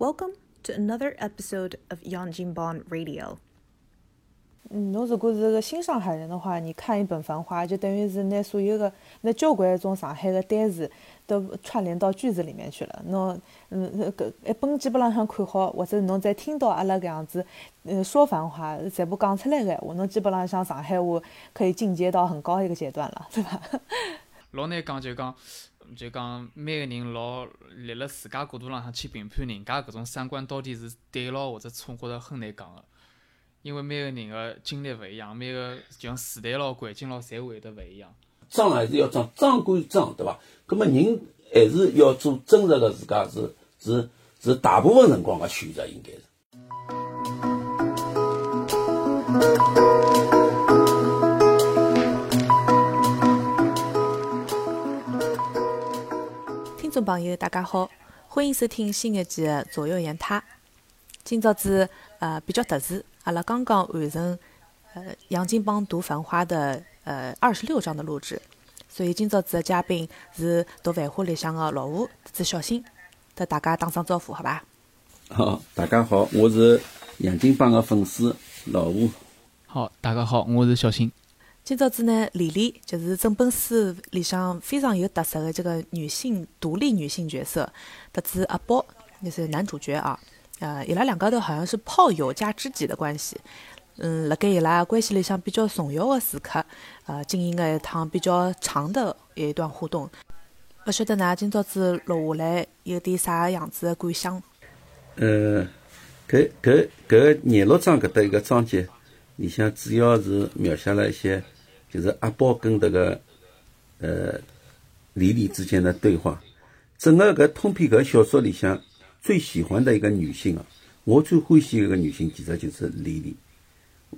Welcome to another episode of Yang Jinban Radio. 嗯，侬如果是个新上海人的话，你看一本《繁花》，就等于是拿所有的那交关种上海的单词都串联到句子里面去了。侬嗯，搿一本基本浪向看好，或者侬再听到阿拉搿样子，嗯，说繁花全部讲出来个闲话，侬基本浪向上海话可以进阶到很高一个阶段了，对吧？老难讲，就讲就讲每个人老立辣自家角度浪向去评判人家搿种三观到底是对咯或者错，觉着很难讲个。因为每个人个经历勿一样，每个就像时代咯、环境咯，侪会得勿一样。装还是要装，装归装，对伐？葛么人还是要做真实个自家，是是是大部分辰光个选择，应该是。众朋友，大家好，欢迎收听新一期的《左右言他》。今朝子呃比较特殊。阿拉刚刚完成呃杨金帮读《繁花》的呃二十六章的录制，所以今朝子的嘉宾是读《繁花》里向的老吴，是小新，和大家打声招呼，好吧？好，大家好，我是杨金帮的粉丝老吴。好，大家好，我是小新。今朝子呢，李丽就是整本书里向非常有特色的这个女性独立女性角色，特子阿宝就是男主角啊。呃，伊拉两个头好像是炮友加知己的关系。嗯，辣盖伊拉关系里向比较重要的时刻，呃，进行了一趟比较长的一段互动。勿晓得㑚今朝子录下来有点啥样子的感想？呃，搿搿搿廿六章搿搭一个章节里向主要是描写了一些，就是阿宝跟迭个呃李丽之间的对话。整个搿通篇搿小说里向。最喜欢的一个女性啊，我最欢喜一个女性，其实就是李丽。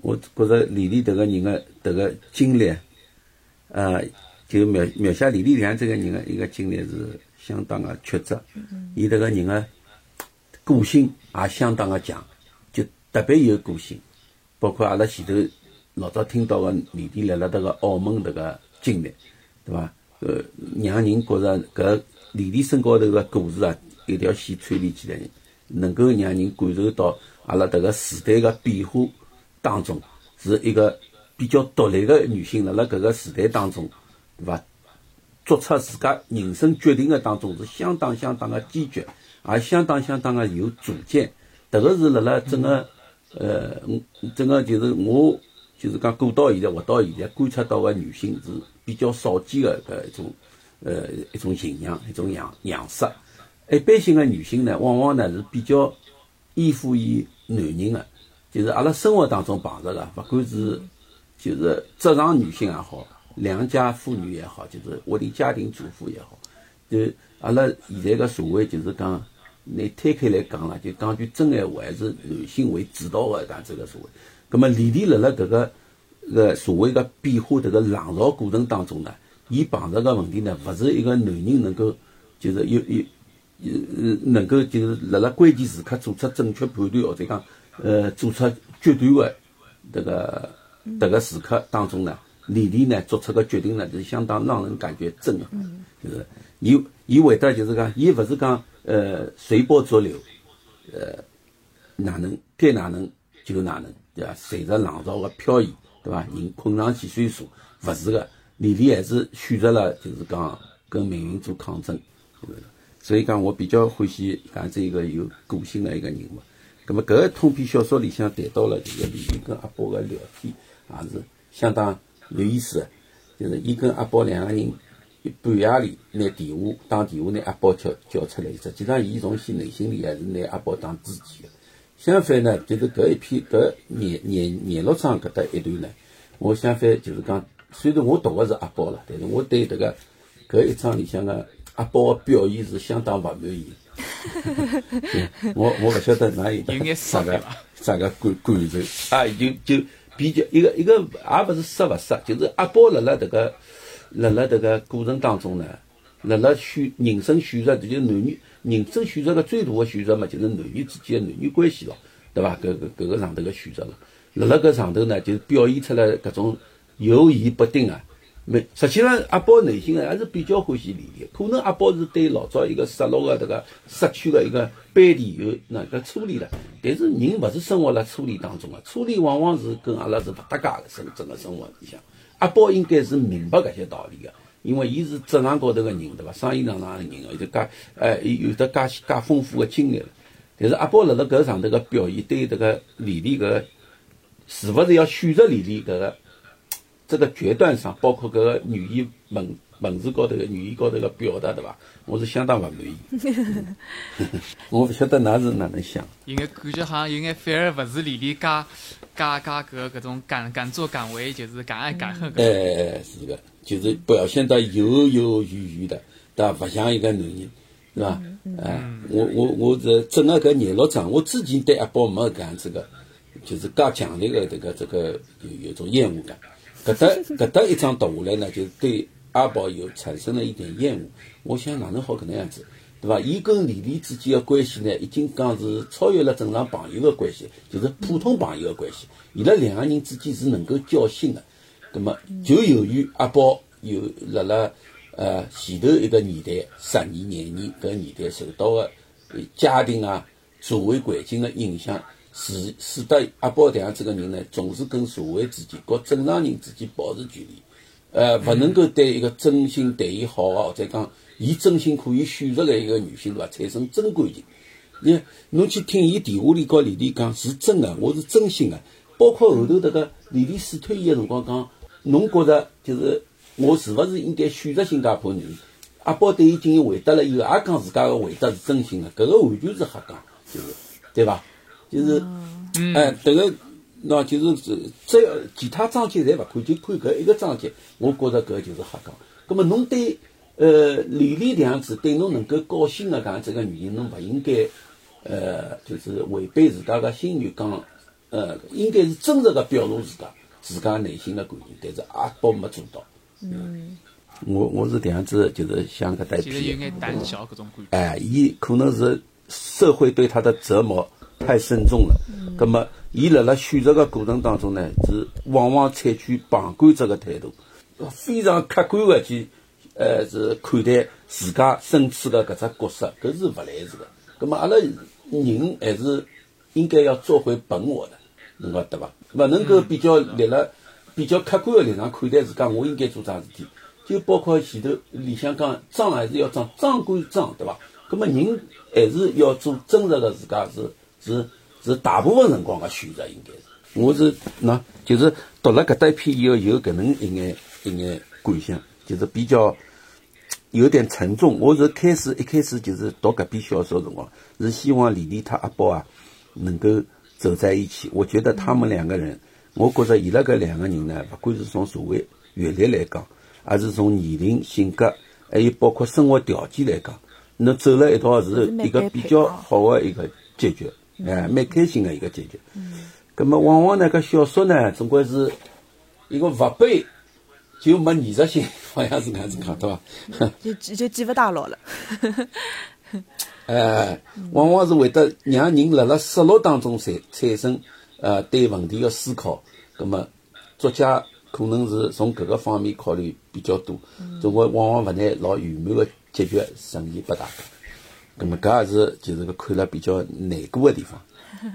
我觉着李丽迭个人的迭个经历，呃，就描描写李丽良这个人的一个经历是相当的曲折。伊迭个人的个性也相当的强，就特别有个性。包括阿拉前头老早听到的李丽来了这个澳门这个经历，对吧？呃，让人觉着搿李丽身高头的故事啊。一条线串联起来，能够让人感受到阿拉迭个时代的变化当中，是一个比较独立的女性，辣辣搿个时代当中，对伐？做出自家人生决定的当中是相当相当的坚决，也相当相当的有主见。迭个是辣辣整个呃，整个就是我就是讲过到现在活到现在观察到的女性是比较少见的搿一种呃一种形象，一种样样式。一般性的女性呢，往往呢是比较依附于男人的，就是阿拉生活当中碰着的，不管是就是职场女性也好，良家妇女也好，就是屋里家庭主妇也好，就阿拉现在个社会就是讲，你摊开来讲了，就讲句真闲话，还是男性为主导的搿这个社会。葛么，李丽辣辣搿个个社会个变化迭个浪潮过程当中呢，伊碰着个问题呢，勿是一个男人能够就是有有。呃，能够就是辣辣关键时刻做出正确判断，或者讲，呃，做出决断的迭个迭个时刻当中呢，李丽呢做出个决定呢，是相当让人感觉震撼。就是伊伊会得就是讲，伊勿是讲呃随波逐流，呃哪能该哪能就哪能，对伐？随着浪潮的漂移，对伐？人困上去算数，勿是个。李丽还是选择了就是讲跟命运做抗争。所以讲，我比较欢喜讲这一个有个性的一个人物。那么，搿个通篇小说里向谈到了这个李丽跟阿宝的聊天，也是相当有意思的。就是伊跟阿宝两个人半夜里拿电话打电话，拿阿宝叫叫出来。实际上，伊从心内心里还是拿阿宝当知己的。相反呢，就是搿一篇搿廿廿廿六章搿搭一段呢，我相反就是讲，虽然我读的是阿宝了，但是我对迭个搿一章里向个。阿宝个表现是相当勿满意，我我勿晓得哪有啥个啥个感感受啊，就就比较一个一个也勿是失勿失，就是阿宝辣辣迭个辣辣迭个过程当中呢，辣辣选人生选择，就是男女人生选择个最大的选择嘛，就是男女之间的男女关系咯，对伐？搿搿搿个上头个选择了，辣辣搿上头呢，就表现出来搿种犹疑不定啊，没，实际上阿宝内心还是比较欢喜李丽，可能阿宝是对老早一个失落的迭个失去个一个悲啼有那个初恋了。但是人勿是生活辣初恋当中啊。初恋往往是跟阿拉是勿搭界的生整个生活里向。阿宝应该是明白搿些道理个，因为伊是职场高头个人，对伐？生意场上个人，有得介哎有得介介丰富的经历了。但是阿宝辣辣搿上头个表现，对迭个李丽搿是勿是要选择李丽搿个？这个决断上，包括搿个语言文文字高头个语言高头个表达，对伐？我是相当勿满意。我勿晓得㑚是哪能想。有眼感觉好像有眼反而勿是李丽介介介搿搿种敢敢作敢为，就是敢爱敢恨。哎，是个，就是表现得犹犹豫豫的，对伐？勿像一个男人，是伐？哎，我我我是整个搿廿六章，我之前对阿宝没搿样子个，就是介强烈的这个这个有有种厌恶感。搿搭 搿搭一张读下来呢，就对阿宝有产生了一点厌恶。我想哪能好搿能样子，对伐？伊跟李丽之间的关系呢，已经讲是超越了正常朋友的关系，就是普通朋友的关系。伊拉两个人之间是能够交心的。葛么就由于阿宝有辣辣呃前头一个年代十年廿年搿年代受到的家庭啊、社会环境的影响。使使得阿宝这样子个人呢，总是跟社会之间、和正常人之间保持距离，呃，勿能够对一个真心对伊好个，或者讲伊真心可以选择个一个女性，对伐？产生真感情。你侬去听伊电话里告李丽讲是真个，我是真心个。包括后头迭个李丽试探伊个辰光讲，侬觉着就是我是勿是应该选择新加坡女人？阿宝对伊进行回答了以后，也讲自家个回答是真心个，搿个完全是瞎讲，就是对伐？就是，哎，迭个，喏，就是是，只要其他章节侪勿看，就看搿一个章节，我觉着搿就是瞎讲。葛末侬对，呃，李丽这样子对侬能够高兴的搿样子个原因，侬勿应该，呃，就是违背自家个心愿，讲，呃，应该是真实的表露自家自家内心的感情，但是阿宝没做到。嗯，我我是这样子，就是想搿代其实有眼胆小搿种感觉。哎，伊可能是社会对他的折磨。太深重了，葛么，伊辣辣选择个过程当中呢，是往往采取旁观者个态度，非常客观个去，呃，是看待自家身处个搿只角色，搿是勿来事个。葛末，阿拉人还是应该要做回本我的，侬讲对伐？勿能够比较立辣比较客观个立场看待自家，我应该做啥事体？就包括前头里向讲装还是要装，装归装，对伐？葛末人还是要做真实个自家是。是是大部分辰光个选择，应该是。我是喏，就是读了搿搭一篇以后，有搿能一眼一眼感想，就是比较有点沉重。我是开始一开始就是读搿篇小说辰光，是希望李丽她阿宝啊能够走在一起。我觉得他们两个人，我觉着伊拉搿两个人呢，勿管是从社会阅历来讲，还是从年龄、性格，还有包括生活条件来讲，那走了一道是一个比较好的一个结局。哎，蛮开心的一个结局。嗯。咁么，往往呢，搿小说呢，总归是一个勿背就没艺术性，好像是搿样子讲，对伐？就就记勿大牢了。哎，往往是会得让人辣辣失落当中产产生呃对问题的思考。咁么，作家可能是从搿个方面考虑比较多，总归往往勿拿老圆满的结局呈现拨大家。咁么，搿也是就是个看了比较难过的地方。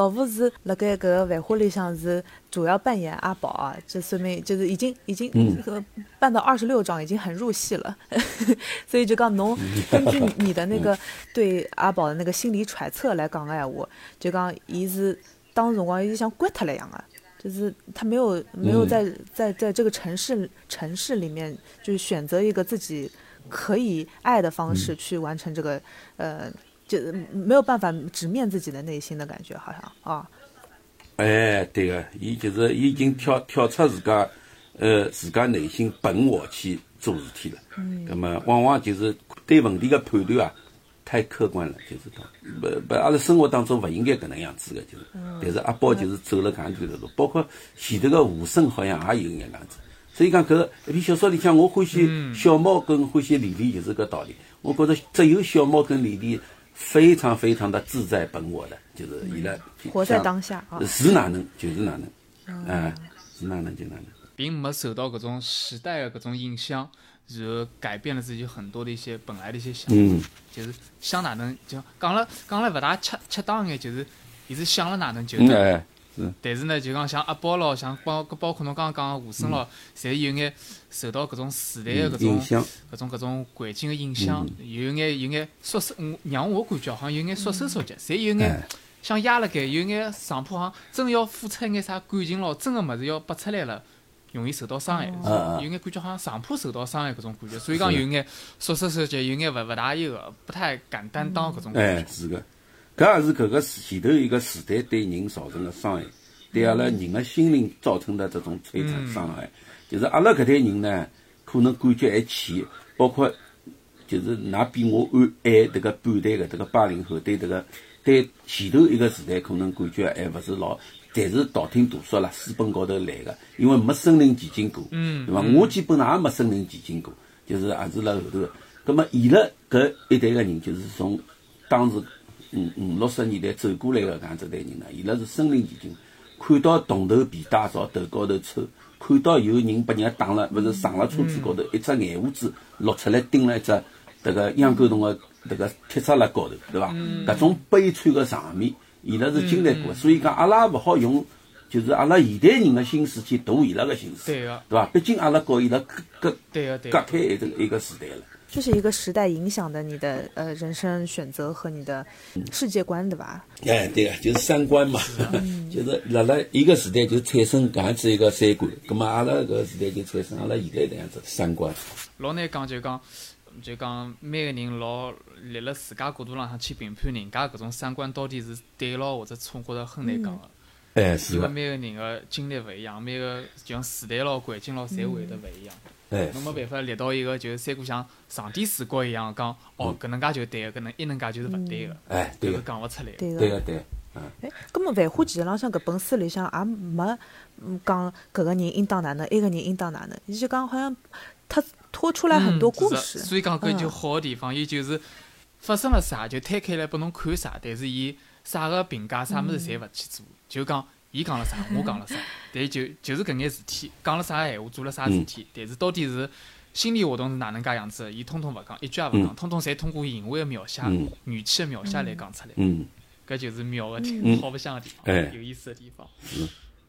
老夫是辣盖搿个繁花里向是主要扮演阿宝啊，这说明就是已经已经办到二十六章，已经很入戏了。所以就讲侬 根据你的那个对阿宝的那个心理揣测来讲个闲话，就讲伊是当时辰光伊像关脱了一样的，就是他没有没有在在在这个城市城市里面，就是选择一个自己。可以爱的方式去完成这个，呃，就没有办法直面自己的内心的感觉，好像啊。哎，对个，伊就是伊已经跳跳出自家，呃，自家内心本我去做事体了。嗯。那么，往往就是对问题的判断啊，太客观了，就是讲，不不，阿拉生活当中不应该搿能样子的，就是。嗯。但是阿宝就是走了搿样子的路，包括前头个无声好像也有眼样子。所以讲，搿一篇小说里向，我欢喜小猫跟欢喜李丽，就是搿道理。我觉着只有小猫跟李丽非常非常的自在本我的，就是伊拉活在当下啊，是哪能就是哪能，哎，是哪能就哪能。并没受到搿种时代的搿种影响，然后改变了自己很多的一些本来的一些想法，嗯。就是想哪能就讲了讲了勿大恰恰当眼，就是伊是想了哪能就嗯，但是呢，就讲像阿宝咯，像包包括侬刚刚讲个吴声咯，侪有眼受到搿种时代个搿种搿种搿种环境个影响，有眼有眼缩手，嗯让我感觉好像有眼缩手缩脚，侪有眼哎，像压辣盖，有眼上铺好像真要付出一眼啥感情咯，真个物事要拔出来了。容易受到伤害，有眼感觉好像上铺受到伤害搿种感觉，所以讲有眼缩手缩脚，有眼勿勿大有个，不太敢担当搿种感哎，觉。是个，搿也是搿个前头一个时代对人造成的伤害，对阿拉人的心灵造成的这种摧残伤害，就是阿拉搿代人呢，可能感觉还浅，包括就是㑚比我晚晚迭个半代个迭个八零后，对迭个对前头一个时代可能感觉还勿是老。但是道听途说啦，书本高头来个，因为没身临其境过，嗯对伐？我基本上也没身临其境过，就是也是辣后头个。葛么，伊拉搿一代个人，就是从当时五五六十年代走过来个搿样子代人呢，伊拉是身临其境，看到铜头皮带朝头高头抽，看到有人把人家打了，勿是上了车子高头，一只眼胡子落出来钉了一只迭个秧沟洞个迭个铁栅栏高头，对伐？搿种悲惨个场面，伊拉是经历过的，所以讲阿拉也勿好用。就是阿拉现代人个心思去度伊拉个心思，对个对伐？毕竟阿拉和伊拉隔隔，隔开一个一个时代了。就是一个时代影响的你的呃人生选择和你的世界观，对吧？哎，对啊，就是三观嘛，就是辣辣一个时代就产生搿样子一个三观，葛么阿拉搿个时代就产生阿拉现在搿样子三观。老难讲，就讲就讲每个人老立辣自家角度浪向去评判人家搿种三观到底是对咯或者错，觉着很难讲个。哎，是个，因为每个人个经历勿一样，每个就像时代咯、环境咯，侪会得勿一样。哎，侬没办法立到一个就是三个像上帝视角一样讲，哦，搿能介就对个，搿能一能介就是勿对个，哎，对个，讲勿出来个。对个。对个，对个。哎，葛么《繁花》其实浪向搿本书里向也没嗯讲搿个人应当哪能，埃个人应当哪能，伊就讲好像他拖出来很多故嗯事。是所以讲搿就嗯好个地方，伊就是发生了啥就摊开来拨侬看啥，但是伊啥个评价啥物事侪勿去做，就讲伊讲了啥，我讲了啥，但就就是搿眼事体，讲了啥闲话，做了啥事体，但是到底是心理活动是哪能介样子的，伊通通勿讲，一句也勿讲，嗯。通通侪通过行为个描写、嗯。语气个描写来讲出来，嗯，搿就是妙个地嗯。好白相个地哎。方，有意思个地方。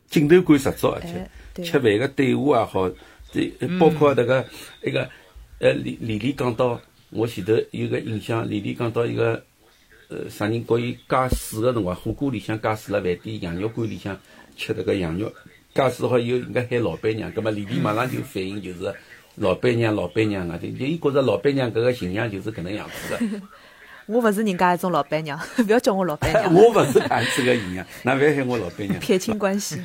镜头感十足，而且吃饭个对话也好，这包括迭个一个呃，李李丽讲到，我前头有个印象，李丽讲到一个呃啥人告伊加水个辰光，火锅里向加水了，饭店羊肉馆里向吃迭个羊肉，加水好以后人家喊老板娘，葛末李丽马上就反应就是老板娘老板娘啊，就就伊觉着老板娘搿个形象就是搿能样子个。我勿是人家一种老板娘，勿要叫我老板娘，我勿是搿样子个形象，哪勿要喊我老板娘？撇清关系。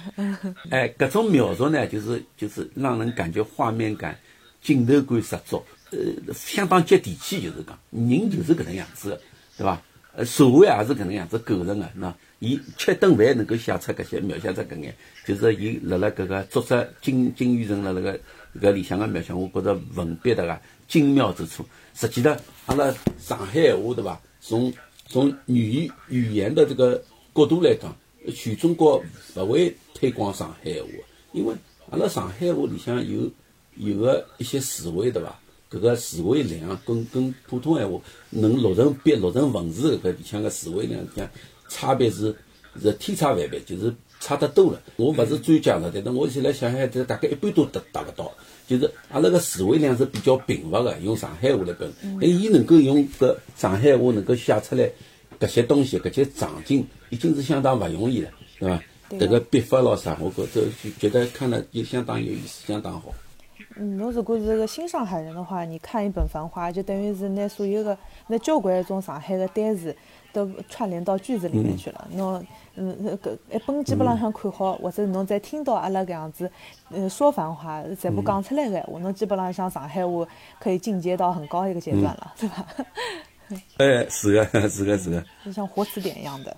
哎，搿种描述呢，就是就是让人感觉画面感、镜头感十足，呃，相当接地气，就是讲人就是搿能样子个，对伐？呃，社会也是搿能样子构成的。喏，伊吃顿饭能够写出搿些，描写出搿眼，就是伊辣辣搿个作者金金宇澄辣辣个搿里向个描写，我觉着文笔迭个精妙之处。实际上，阿拉上海闲话对伐？从从语言语言的这个角度来讲，全中国勿会推广上海话，因为阿拉上海话里向有有个一些词汇对伐？搿个词汇量跟跟普通闲话能录成笔、录成文字搿里向个词汇量讲差别是是天差万别，就是差得多了。我勿是专家了，但是我现在想想，这大概一般都达达勿到。就是阿拉个词汇量是比较贫乏个，用上海话来表达。哎，伊能够用搿上海话能够写出来搿些东西、搿些场景，已经是相当勿容易了，对伐？对迭个笔法咯啥，我觉着就觉得看了就相当有意思，相当好。嗯，侬如果是个新上海人的话，你看一本《繁花》，就等于是拿所有个拿交关一种上海个单词都串联到句子里面去了。侬嗯搿一本基本浪向看好，或者侬再听到阿拉搿样子呃说繁花，全部讲出来个闲话，侬基本浪向上海话可以进阶到很高一个阶段了，对吧？哎，是个，是个，是个。就像活词典一样的。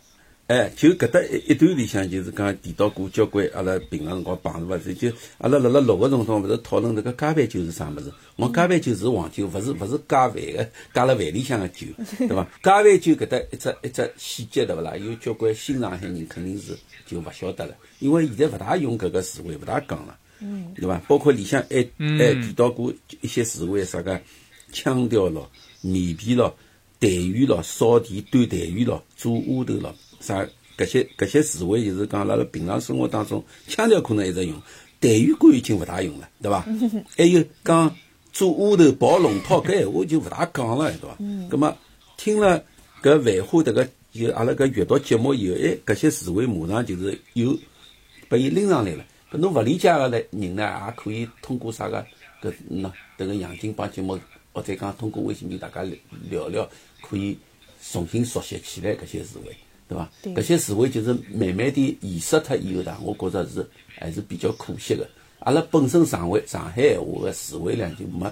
哎，就搿搭一一段里向，就是讲提到过交关阿拉平常辰光碰着勿是，就阿拉辣辣录个辰光，勿是讨论迭个加饭酒是啥物事？我讲加饭酒是黄酒，勿是勿是加饭个，加辣饭里向个酒，对伐？加饭酒搿搭一只一只细节对勿啦？有交关新上海人肯定是就勿晓得了，因为现在勿大用搿个词汇，勿大讲了。对伐？包括里向还还提到过一些词汇，啥个腔调咯、面皮咯、待遇咯、扫地端待遇咯、做丫头咯，啥搿些搿些词汇，就是讲辣辣平常生活当中，腔调可能一直用，待遇感已经勿大用了，对伐？还有讲做丫头、跑龙套搿闲话就勿大讲了，对伐？葛末听了搿繁花迭个就阿拉搿阅读节目以后，哎，搿些词汇马上就是有拨伊拎上来了。搿侬勿理解个嘞人呢，也可以通过啥个搿喏迭个杨金帮节目，或者讲通过微信群大家聊聊，可以重新熟悉起来搿些词汇，对伐？对搿些词汇就是慢慢地遗失脱以后呢，我觉着是还是比较可惜个。阿拉本身上海上海闲话个词汇量就没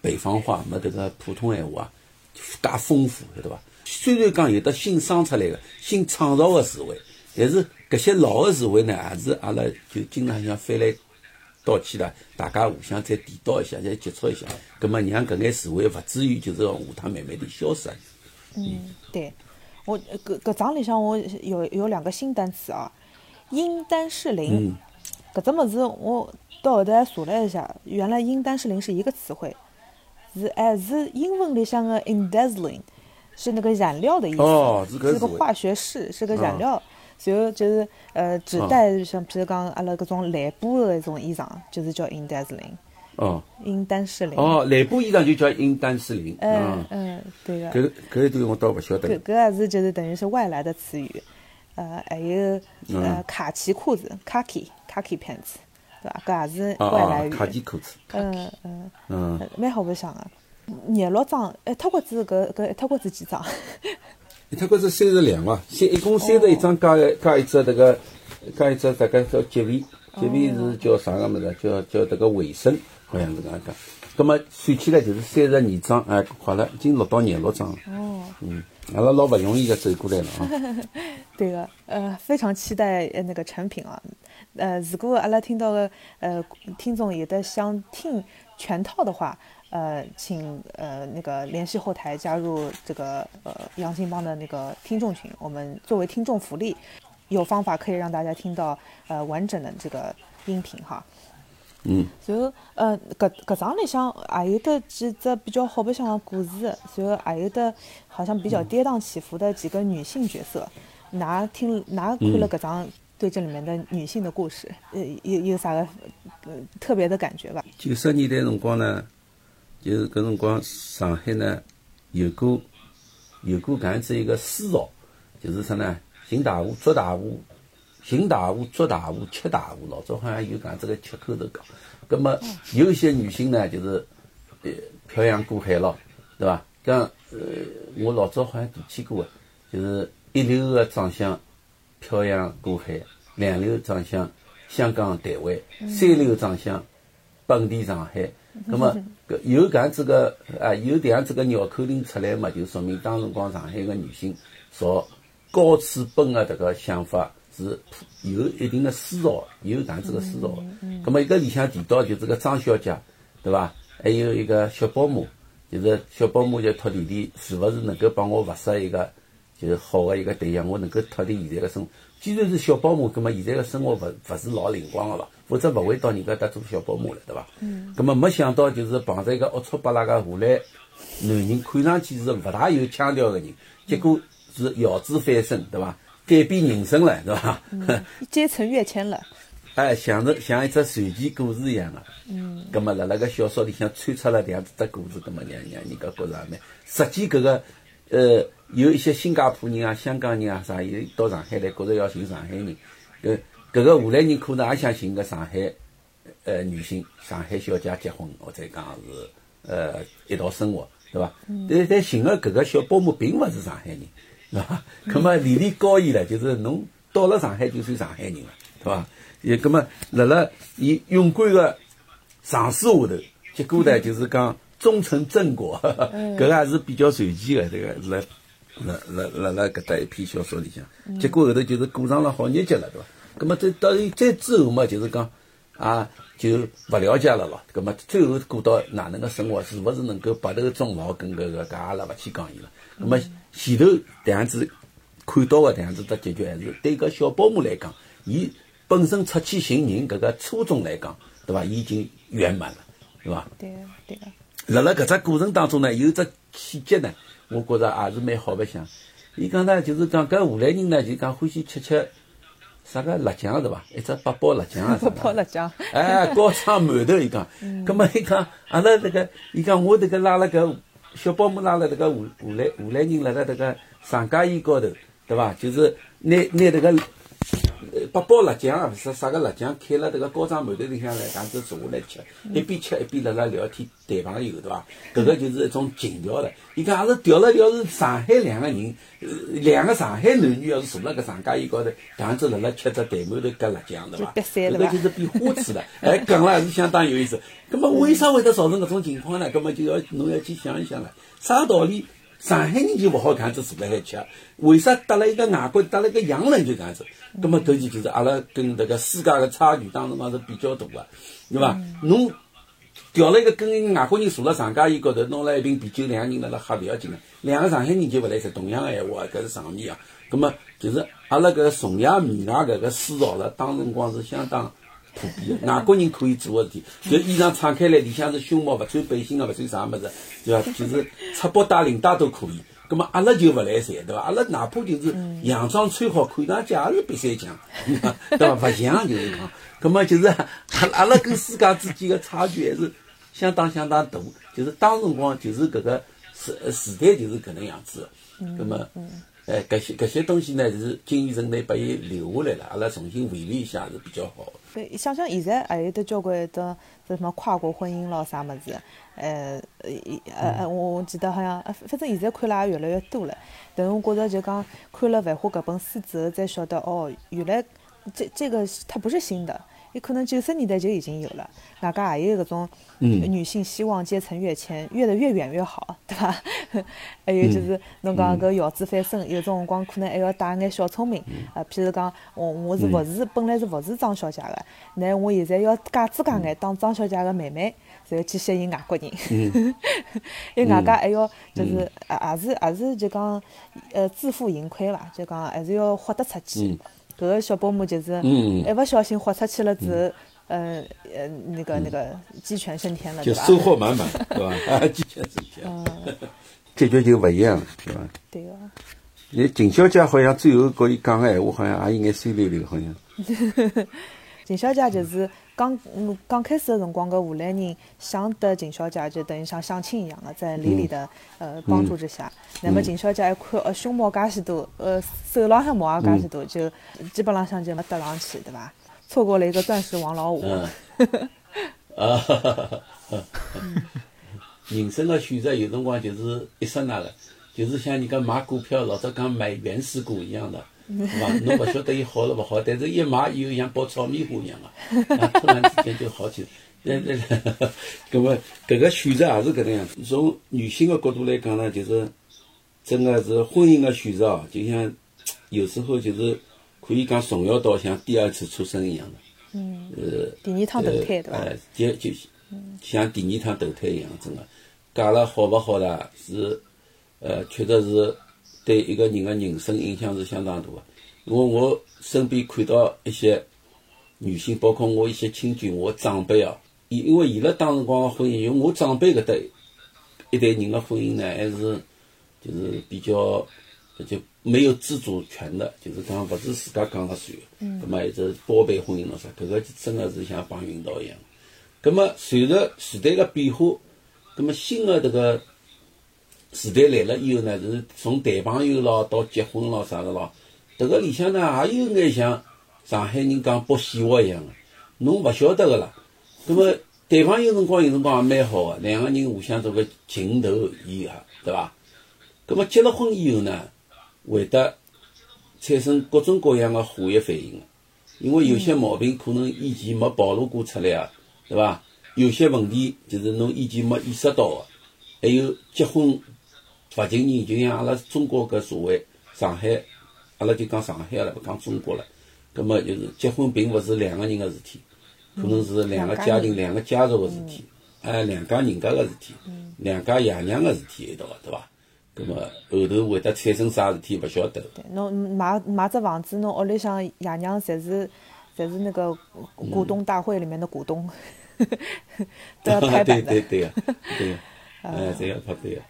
北方话没迭个普通闲话啊介丰富，晓得伐？虽然讲有得新生出来个、新创造个词汇，但是搿些老个词汇呢，也是阿拉就经常像翻来倒去啦，大家互相再提到一下，再接触一下，葛末让搿眼词汇勿至于就是讲下趟慢慢地消失。嗯，对，我呃搿搿章里向我有有两个新单词啊，英丹士林，搿只物事我到后头还查了一下，原来英丹士林是一个词汇，是哎是英文里向个 indazzling，是那个染料的意思，哦是个化学式，是个染啊料。然后就是呃，指代像譬如讲阿拉搿种蓝布的一种衣裳，就是叫 indazzling，哦英丹士林。哦，蓝布衣裳就叫英丹士林。嗯嗯，嗯，对个。搿搿一段我倒勿晓得搿。搿也是就是等于是外来的词语，呃，还有呃卡其裤子 （khaki khaki pants），对伐？搿也是啊啊，外来语。卡其裤子。嗯嗯，嗯，呃蛮好白相个。廿六张，一脱骨子搿搿一脱骨子几张？一脱骨子三十两伐？三一共三十一张加加一只迭个加一只迭个叫结尾，结尾是叫啥个物事？叫叫迭个尾声，好像是搿样讲。葛末算起来就是三十二张，哎，好了，已经录到廿六张了。哦，嗯，阿拉老勿容易的走过来了啊。对个，呃，非常期待呃那个成品啊。呃，如果阿拉听到个呃听众有的想听全套的话，呃，请呃那个联系后台加入这个呃杨金帮的那个听众群，我们作为听众福利，有方法可以让大家听到呃完整的这个音频哈。嗯，然后呃搿搿章里向也有得几只比较好白相的故事，然后也有得好像比较跌宕起伏的几个女性角色。㑚听㑚看了搿章对这里面的女性的故事，呃有有啥个呃特别的感觉伐？九十年代辰光呢，就是搿辰光上海呢有过有过搿样子一个思潮，就是啥呢？寻大户、捉大户、寻大户、捉大户、吃大户。老早好像有搿样子个吃口头讲。葛么有一些女性呢，就是呃漂洋过海咯，对伐？讲呃，我老早好像提起过个，就是一流个长相漂洋过海，两流长相香港、台湾，三流长相本地上海。咁么搿 有搿样子个啊，有迭样子个绕口令出来嘛，就说明当辰光上海个女性朝高处奔个迭个想法是有一定的思潮，有这样子个思潮。咁么搿里向提到就是个张小姐，对伐？还有一个小保姆，就是小保姆就托弟弟是勿是能够帮我物色一个就是好的一个对象，我能够脱离现在个生活。既然是小保姆，葛么现在个生活勿勿是老灵光个伐？否则勿会到人家搭做小保姆了，对伐？嗯。葛么没想到就是碰着一个龌龊巴拉个荷兰男人，看上去是勿大有腔调个人，结果是摇子翻身，对伐？改变人生了，是伐？阶层跃迁了，哎，像是像一只传奇故事一样个。嗯。葛么辣辣个小说里向穿插了这样子只故事，葛么让让人家觉着也蛮。实际搿个呃，有一些新加坡人啊、香港人啊啥，有到上海来，觉着要寻上海人。搿搿个荷兰人可能也想寻个上海呃女性、上海小姐结婚，或者讲是呃一道生活，对伐？但但寻个搿个小保姆并勿是上海人，对伐？葛么离离高一了，就是侬到了上海就算上海人了，对伐？也葛么辣辣伊勇敢个尝试下头，结果呢就是讲终成正果，搿个也是比较传奇个，这个辣辣辣辣辣搿搭一篇小说里向，结果后头就是过上了好日脚了，对伐？葛么再到再之后嘛，就是讲啊，就勿了解了咯。葛么最后过到哪能个生活，是勿是能够白头终老，跟搿个搿阿拉勿去讲伊了。葛么前头这样子看到个这样子的结局，还是对搿小保姆来讲，伊本身出去寻人搿个初衷来讲，对伐？已经圆满了，对伐？对个对个。辣辣搿只过程当中呢，有只细节呢，我觉着也是蛮好白相。伊讲呢，就是讲搿荷兰人呢，就讲欢喜吃吃啥个辣酱对伐？一只八宝辣酱啊，八宝辣酱。哎，高汤馒头，伊讲。葛末伊讲，阿拉迭个，伊讲我迭个拉了搿小保姆拉了迭个湖湖南湖南人辣辣迭个上家宴高头，对伐？就是拿拿迭个。八宝辣酱啊，啥啥个辣酱，开了迭个高汤馒头里向来，搿样子坐下来吃，一边吃一边辣辣聊天谈朋友，对伐？搿个就是一种情调了。伊讲也是调了调，是上海两个人，两个上海男女要是坐辣搿上家宴高头，搿样子辣辣吃只蛋馒头夹辣酱，对伐？搿个就是变花痴了。哎，讲了还是相当有意思。葛末为啥会得造成搿种情况呢？葛末就要侬要去想一想了，啥道理？上海人就勿好搿样子坐辣海吃，为啥搭了一个外国，搭了一个洋人就搿样子？葛末搿就就是阿拉跟迭个世界个差距，当辰光是比较大个，对伐？侬调了一个跟外国人坐辣长假宴高头，拿了一瓶啤酒，两个人辣辣喝勿要紧个，两个上海人就勿来塞同样个闲话，搿是常面啊。葛末就是阿拉搿崇洋媚外搿个思潮了，当辰光是相当。普遍外国人可以做个事体，就衣裳敞开来，里向是胸毛，勿穿背心个，勿穿啥物事，对伐？就是赤膊带领带都可以。葛末阿拉就勿来三，对伐？阿拉哪怕就是洋装穿好，看上去也是比赛强，对伐？勿像就是讲，葛末就是阿 阿拉跟世界之间个差距还是相当相当大。就是当辰光就是搿个时时代就是搿能样子。葛末。哎，搿些搿些东西呢，是金宇澄呢把伊留下来了，阿拉重新回味一下是比较好。对，想想现在还有得交关的这什么跨国婚姻咯啥物事，呃呃呃，我我记得好像，反正现在看了也越来越多了。但是我觉着就讲看了《繁花》搿本书之后，才晓得哦，原来这这个它不是新的。也可能九十年代就已经有了，外加还有搿种女性希望阶层跃迁，越得越远越好，对伐？还有就是侬讲搿摇子翻身，有种辰光可能还要带眼小聪明，呃，譬如讲我我是服侍，本来是服侍张小姐个，那我现在要假子假眼当张小姐个妹妹，然后去吸引外国人，因为外加还要就是也也是也是就讲呃自负盈亏伐，就讲还是要豁得出去。搿个小保姆就是一勿小心豁出去了之后，呃呃，那个那个鸡犬升天了，就收获满满，对伐？啊，鸡犬升天，结局就勿一样了，对伐？对个。你秦小姐好像最后跟伊讲个闲话，好像也有眼酸溜溜，好像。秦小姐就是刚嗯刚开始的辰光，搿湖南人想得秦小姐就等于像相亲一样的，在李里的呃帮助之下，那么秦小姐一看呃胸毛介许多，呃手浪向毛也介许多，就基本浪向就没搭上去，对伐？错过了一个钻石王老五。啊，人生的选择有辰光就是一刹那的，就是像人家买股票，老早讲买原始股一样的。是伐？侬勿晓得伊好了勿好，但是一买以后像包炒米花一样个，啊，突然之间就好起来。那那，搿么搿个选择也是搿能样子。从女性个角度来讲呢，就是真个是婚姻个选择哦，就像有时候就是可以讲重要到像第二次出生一样的。嗯。呃。第二趟投胎对伐？哎，就就像第二趟投胎一样，真个。嫁了好勿好啦？是，呃，确实是。对一个人的人生影响是相当大的。我我身边看到一些女性，包括我一些亲戚，我长辈啊，因因为伊拉当辰光的婚姻，因为我长辈搿搭一代人的婚姻呢，还是就是比较就没有自主权的，就是讲勿是自家讲了算的。嗯。葛末一直包办婚姻咯啥，搿个真的是像绑运道一样。葛末随着时代的变化，葛末新的迭个。时代来了以后呢，就是从谈朋友咯到结婚咯啥个咯，迭个里向呢也有眼像上海人讲剥细活一样个，侬勿晓得个啦。葛末谈朋友辰光有辰光也蛮好个，两个人互相做个情投意合，对伐？葛末结了婚以后呢，会得产生各种各样个化学反应个，因为有些毛病可能以前没暴露过出来啊，对伐？有些问题就是侬以前没意识到个，还有结婚。勿仅仅就像阿拉中国搿社会，上海，阿拉就讲上海了，勿讲中国了。葛末就是结婚并勿是两个人个事体，可能是两个家庭、两个家族个事体，哎，两家人家个事体，两家爷娘个事体一道个，对伐？葛末后头会得产生啥事体，勿晓得。对，侬买买只房子，侬屋里向爷娘侪是侪是那个股东大会里面的股东，都要拍板的。对对对个，对个，哎，侪要拍板个。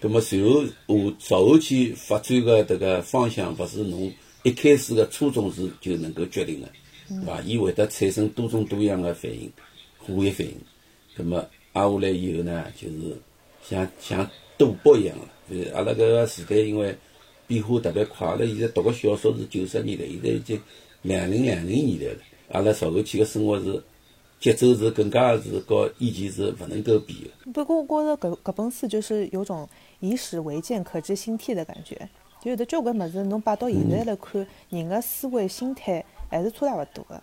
葛么随后后朝后去发展个迭个方向，勿是侬一开始个初衷是就能够决定个，对伐？伊会得产生多种多样个反应，化学反应。葛么挨下来以后呢，就是像像赌博一样个。就是阿拉搿个时代，因为变化特别快。阿拉现在读个小说是九十年代，现在已经两零两零年代了。阿拉朝后去个生活是节奏是更加是和以前是勿能够比个。不过我觉着搿搿本书就是有种以史为鉴，可知兴替的感觉。就有的交关物事，侬摆到现在来看，人个思维心态还是差大勿多个。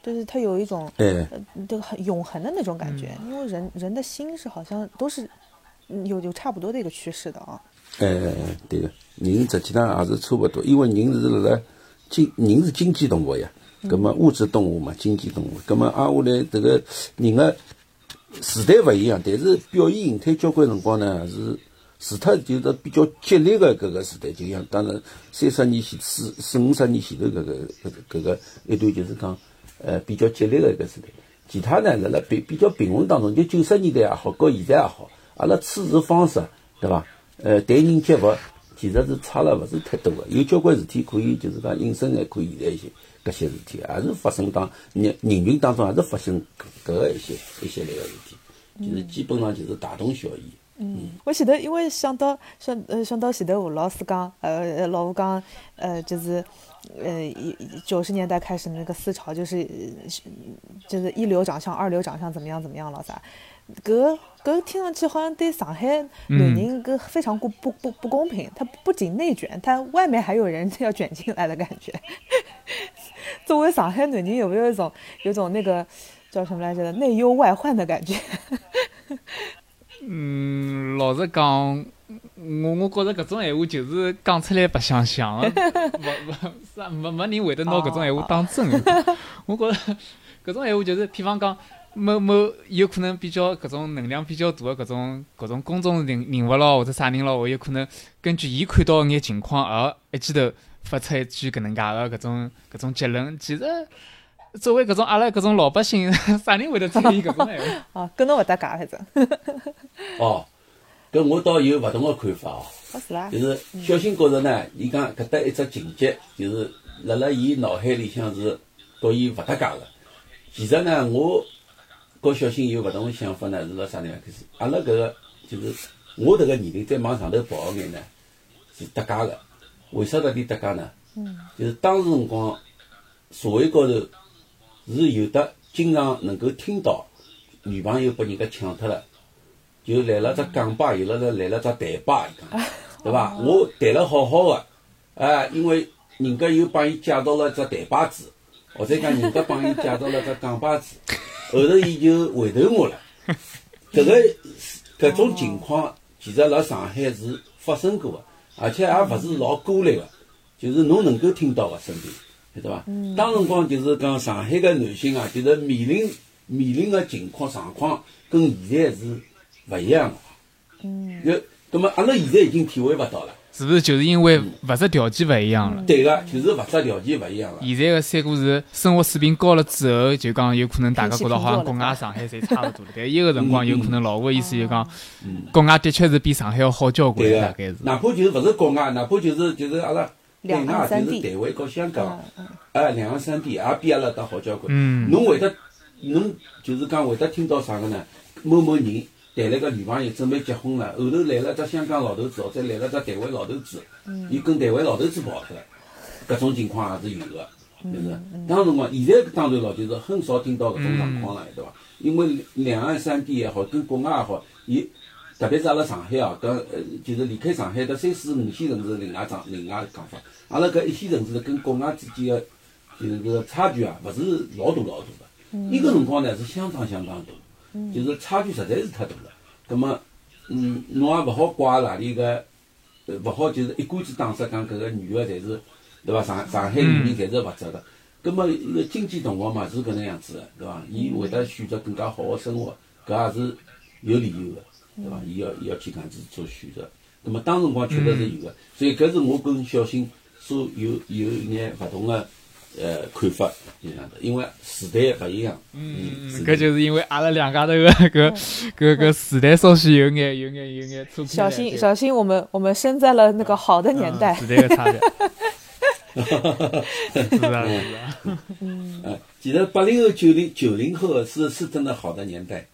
就是它有一种哎，呃，这个很永恒的那种感觉，因为人人的心是好像都是嗯有有差不多的一个趋势的啊。哎哎哎，对个，人实际上也是差勿多，因为人是辣辣经人是经济动物呀，葛么物质动物嘛，经济动物，葛么挨下来迭个人个时代勿一样，但是表现形态交关辰光呢是除脱就是比较激烈个搿个时代，就像当然三十年前、四四五十年前头搿个搿搿个一段就是讲呃比较激烈个一个时代，其他呢辣辣比比较平稳当中，就九十年代也好，和现在也好，阿拉处事方式对伐？呃，待人接物其实是差了勿是太多个，有交关事体可以就是讲引申来看现在一些搿些事体，也是发生当人人群当中也是发生搿搿个一些一些类个事体，就是基本上就是大同小异。我前头因为想到想呃想到前头吴老师讲，呃呃老吴讲，呃就是呃一九十年代开始那个思潮，就是呃就是一流长相、二流长相怎么样怎么样了啥，搿搿听上去好像对上海男人搿非常不不不不公平，他不仅内卷，他外面还有人要卷进来的感觉。作为上海男人，有没有一种有种那个叫什么来着的内忧外患的感觉？嗯，老实讲，我我觉着搿种闲话就是讲出来白相相个，勿勿啥没没人会得拿搿种闲话当真的。我觉着搿种闲话就是，比方讲某某有可能比较搿种能量比较大的搿种搿种公众人人物咯，或者啥人咯，我有可能根据伊看到个眼情况而一记头发出一句搿能介的搿种搿种结论。其实作为搿种阿拉搿种老百姓，啥人会得在意搿种闲话？哦，跟侬勿搭界，反正。哦，搿我倒有勿同个看法哦。哦是啦就。是小新觉着呢，伊讲搿搭一只情节，就是辣辣伊脑海里向是和伊勿搭界个。其实呢，我和小新有勿同个想法呢，是辣啥地方开始？阿拉搿个就是我迭个年龄再往上头跑眼呢，是搭界个。为啥道理搭界呢？嗯。就是当时辰光，社会高头是有的，经常能够听到女朋友被人家抢脱了。就来了只港巴，有了只来了只台巴，伊讲，对伐？我谈了好好的，哎，因为人家又帮伊介绍了只台巴子，或者讲人家帮伊介绍了只港巴子，后头伊就回头我了。搿个搿种情况，其实辣上海是发生过个，而且也勿是老孤立个，就是侬能够听到个身边，晓得伐？当辰光就是讲上海个男性啊，就是面临面临个情况状况跟现在是勿一样个。嗯。就，葛末阿拉现在已经体会勿到了。是不是就是因为物质条件勿一样了？对个，就是物质条件勿一样了。现在个三个是生活水平高了之后，就讲有可能大家觉得好像国外、上海侪差勿多了。但伊个辰光有可能老吴个意思就讲，国外的确是比上海要好交关大概是，。哪怕就是勿是国外，哪怕就是就是阿拉对两岸外，三地。就是台湾和香港。嗯，哎，两岸三地也比阿拉搭好交关。嗯。侬会得，侬就是讲会得听到啥个呢？某某人谈了个女朋友准备结婚了，后头来了只香港老头子，或者来了只台湾老头子，伊跟台湾老头子跑脱了，搿种情况也是有个，就是当辰光，现在当然咯，就是很少听到搿种状况了，对伐？因为两岸三地也好，跟国外也好，伊特别是阿拉上海哦，搿呃就是离开上海搿三四五线城市另外讲另外讲法，阿拉搿一线城市跟国外之间个就是搿个差距啊，勿是老大老大个。伊搿辰光呢是相当相当大，就是差距实在是太大了。葛么，嗯，侬也勿好怪哪里个，呃，勿好就是一竿子打死讲搿个女个侪是，对伐？上上海女人侪是勿值个。葛么，伊个经济状况嘛是搿能样子个，对伐？伊会得选择更加好个生活，搿也是有理由个，对伐？伊要伊要去搿样子做选择。那么当辰光确实是有个，所以搿是我跟小新所有有一眼勿同个呃看法一样的，因为时代勿一样。嗯，是搿就是因为阿拉两家头个搿 搿搿时代稍许有眼有眼有眼小心小心，我们我们生在了那个好的年代嗯。时代个差别。是啊是啊，呃，其实八零后、九零九零后是是真的好的年代。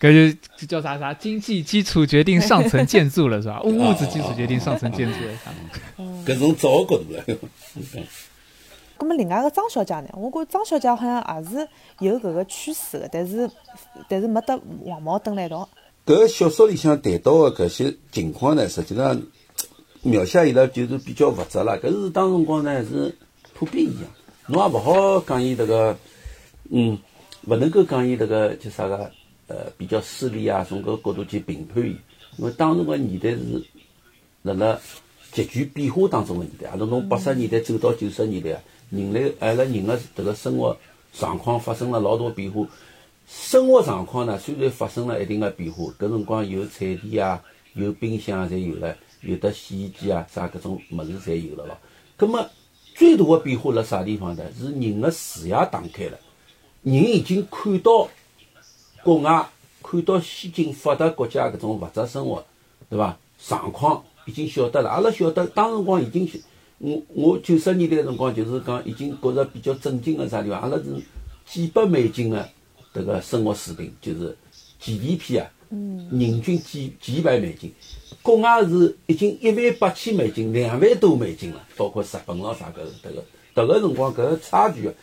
搿就就叫啥啥经济基础决定上层建筑了是吧？物物质基础决定上层建筑了啥？搿从早个角度来，咁么另外个张小姐呢？我觉着张小姐好像也是有搿个趋势个，但是但是没得黄毛蹲辣一道。搿小说里向谈到个搿些情况呢，实际上描写伊拉就是比较复杂了。搿是当辰光呢是普遍现象，侬也勿好讲伊迭个，嗯，勿能够讲伊迭个叫啥个，呃，比较势利啊，从搿角度去评判伊，因为当时个年代是辣辣急剧变化当中个年代，阿拉从八十年代走到九十年代啊，人类阿拉人个迭个生活状况发生了老大变化。生活状况呢，虽然发生了一定个变化，搿辰光有彩电啊，有冰箱啊，侪有了，有的洗衣机啊，啥搿种物事侪有了咯。葛么最大的变化辣啥地方呢？是人的视野打开了，人已经看到国外，看到先进发达国家搿种物质生活，对伐？状况已经晓得了，阿拉晓得当辰光已经是，我我九十年代辰光就是讲已经觉着比较震惊个啥地方，阿拉是几百美金个迭个生活水平，就是 GDP 啊，人均几几百美金，国外是已经一万八千美金，两万多美金了，包括日本咯啥搿迭个，迭个辰光搿个差距啊，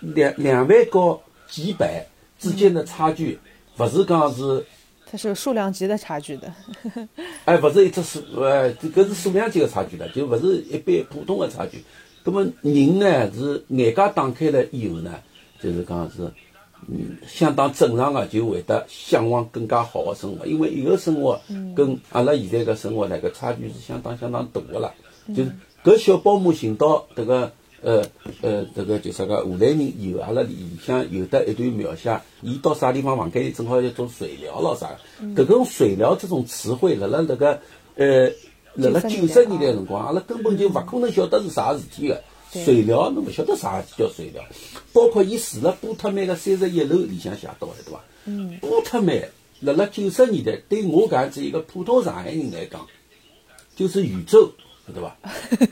两两万和几百之间的差距，勿是讲是。它是有数量级的差距的。哎，勿是一只数，哎，这搿是数量级的差距了，就勿是一般普通的差距。葛么人呢是眼界打开了以后呢，就是讲是，嗯，相当正常的就会得向往更加好的生活，因为伊个生活跟阿拉现在个生活呢搿差距是相当相当大的了。就是搿小保姆寻到迭个。呃呃，这个就啥个荷兰人以后，阿拉里向有得一段描写，伊到啥地方房间里正好要做水疗咯啥个，搿种水疗这种词汇，辣辣迭个呃，辣辣九十年代辰光，阿拉根本就勿可能晓得是啥事体个。水疗侬勿晓得啥叫水疗，包括伊住辣波特曼个三十一楼里向写到的，对伐？嗯。波特曼辣辣九十年代，对我搿样子一个普通上海人来讲，就是宇宙。对伐？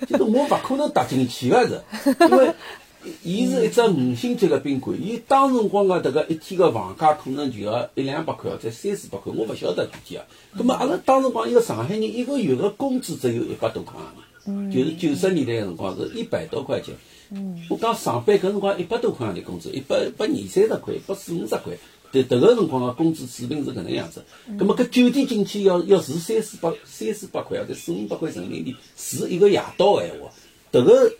就是我勿可能踏进去个是，因为伊是一只五星级个宾馆，伊当辰光个迭个一天个房价可能就要一两百块，或者三四百块，我勿晓得具体个。葛末阿拉当辰光一个上海人一个月个工资只有一百多块洋钿，就是九十年代个辰光是一百多块钱。我讲上班搿辰光一百多块洋钿工资，一百一百二三十块，一百四五十块。对，迭个辰光个工资水平是搿能样子。葛末搿酒店进去要要住三四百三四百块，或者四五百块人民币住一个夜到个闲话，迭个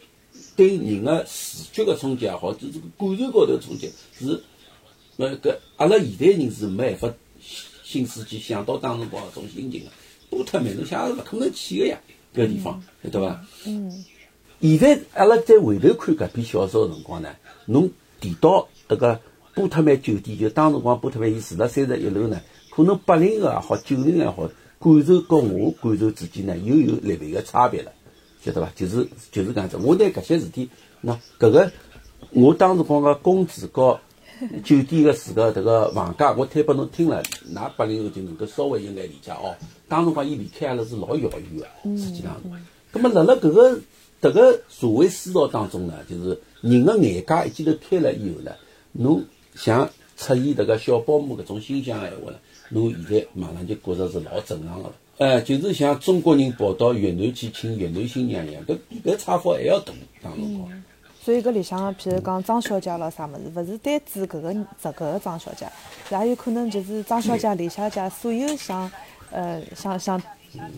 对人个视觉个冲击也好，就是感受高头冲击是，呃搿阿拉现代人是没办法心思去想到当辰光搿种心情个。波特曼侬想也是勿可能去个呀，搿地方，晓得伐？嗯。现在阿拉再回头看搿篇小说个辰光呢，侬提到迭个。波特曼酒店就当辰光，波特曼伊住辣三十一楼呢，可能八零后也好，九零后也好，感受和我感受之间呢，又有略微个差别了，晓得伐？就是就是搿样子。我拿搿些事体，喏搿个我当时光个工资和酒店个住个迭个房价，我推拨侬听了，㑚八零后就能够稍微有眼理解哦。当辰光伊离开阿拉是老遥远个，实际上。葛末辣辣搿个迭个社会思潮当中呢，就是人个眼界一记头开了以后呢，侬。像出现迭个小保姆搿种形象个闲话呢，侬现在马上就觉着是老正常个了。哎，就是像中国人跑到越南去请越南新娘一样，搿搿差幅还要大。当辰光。所以搿里向，譬如讲张小姐咾啥物事，勿是单指搿个这搿个张小姐，也有可能就是张小姐、李小姐所有想，呃，想想，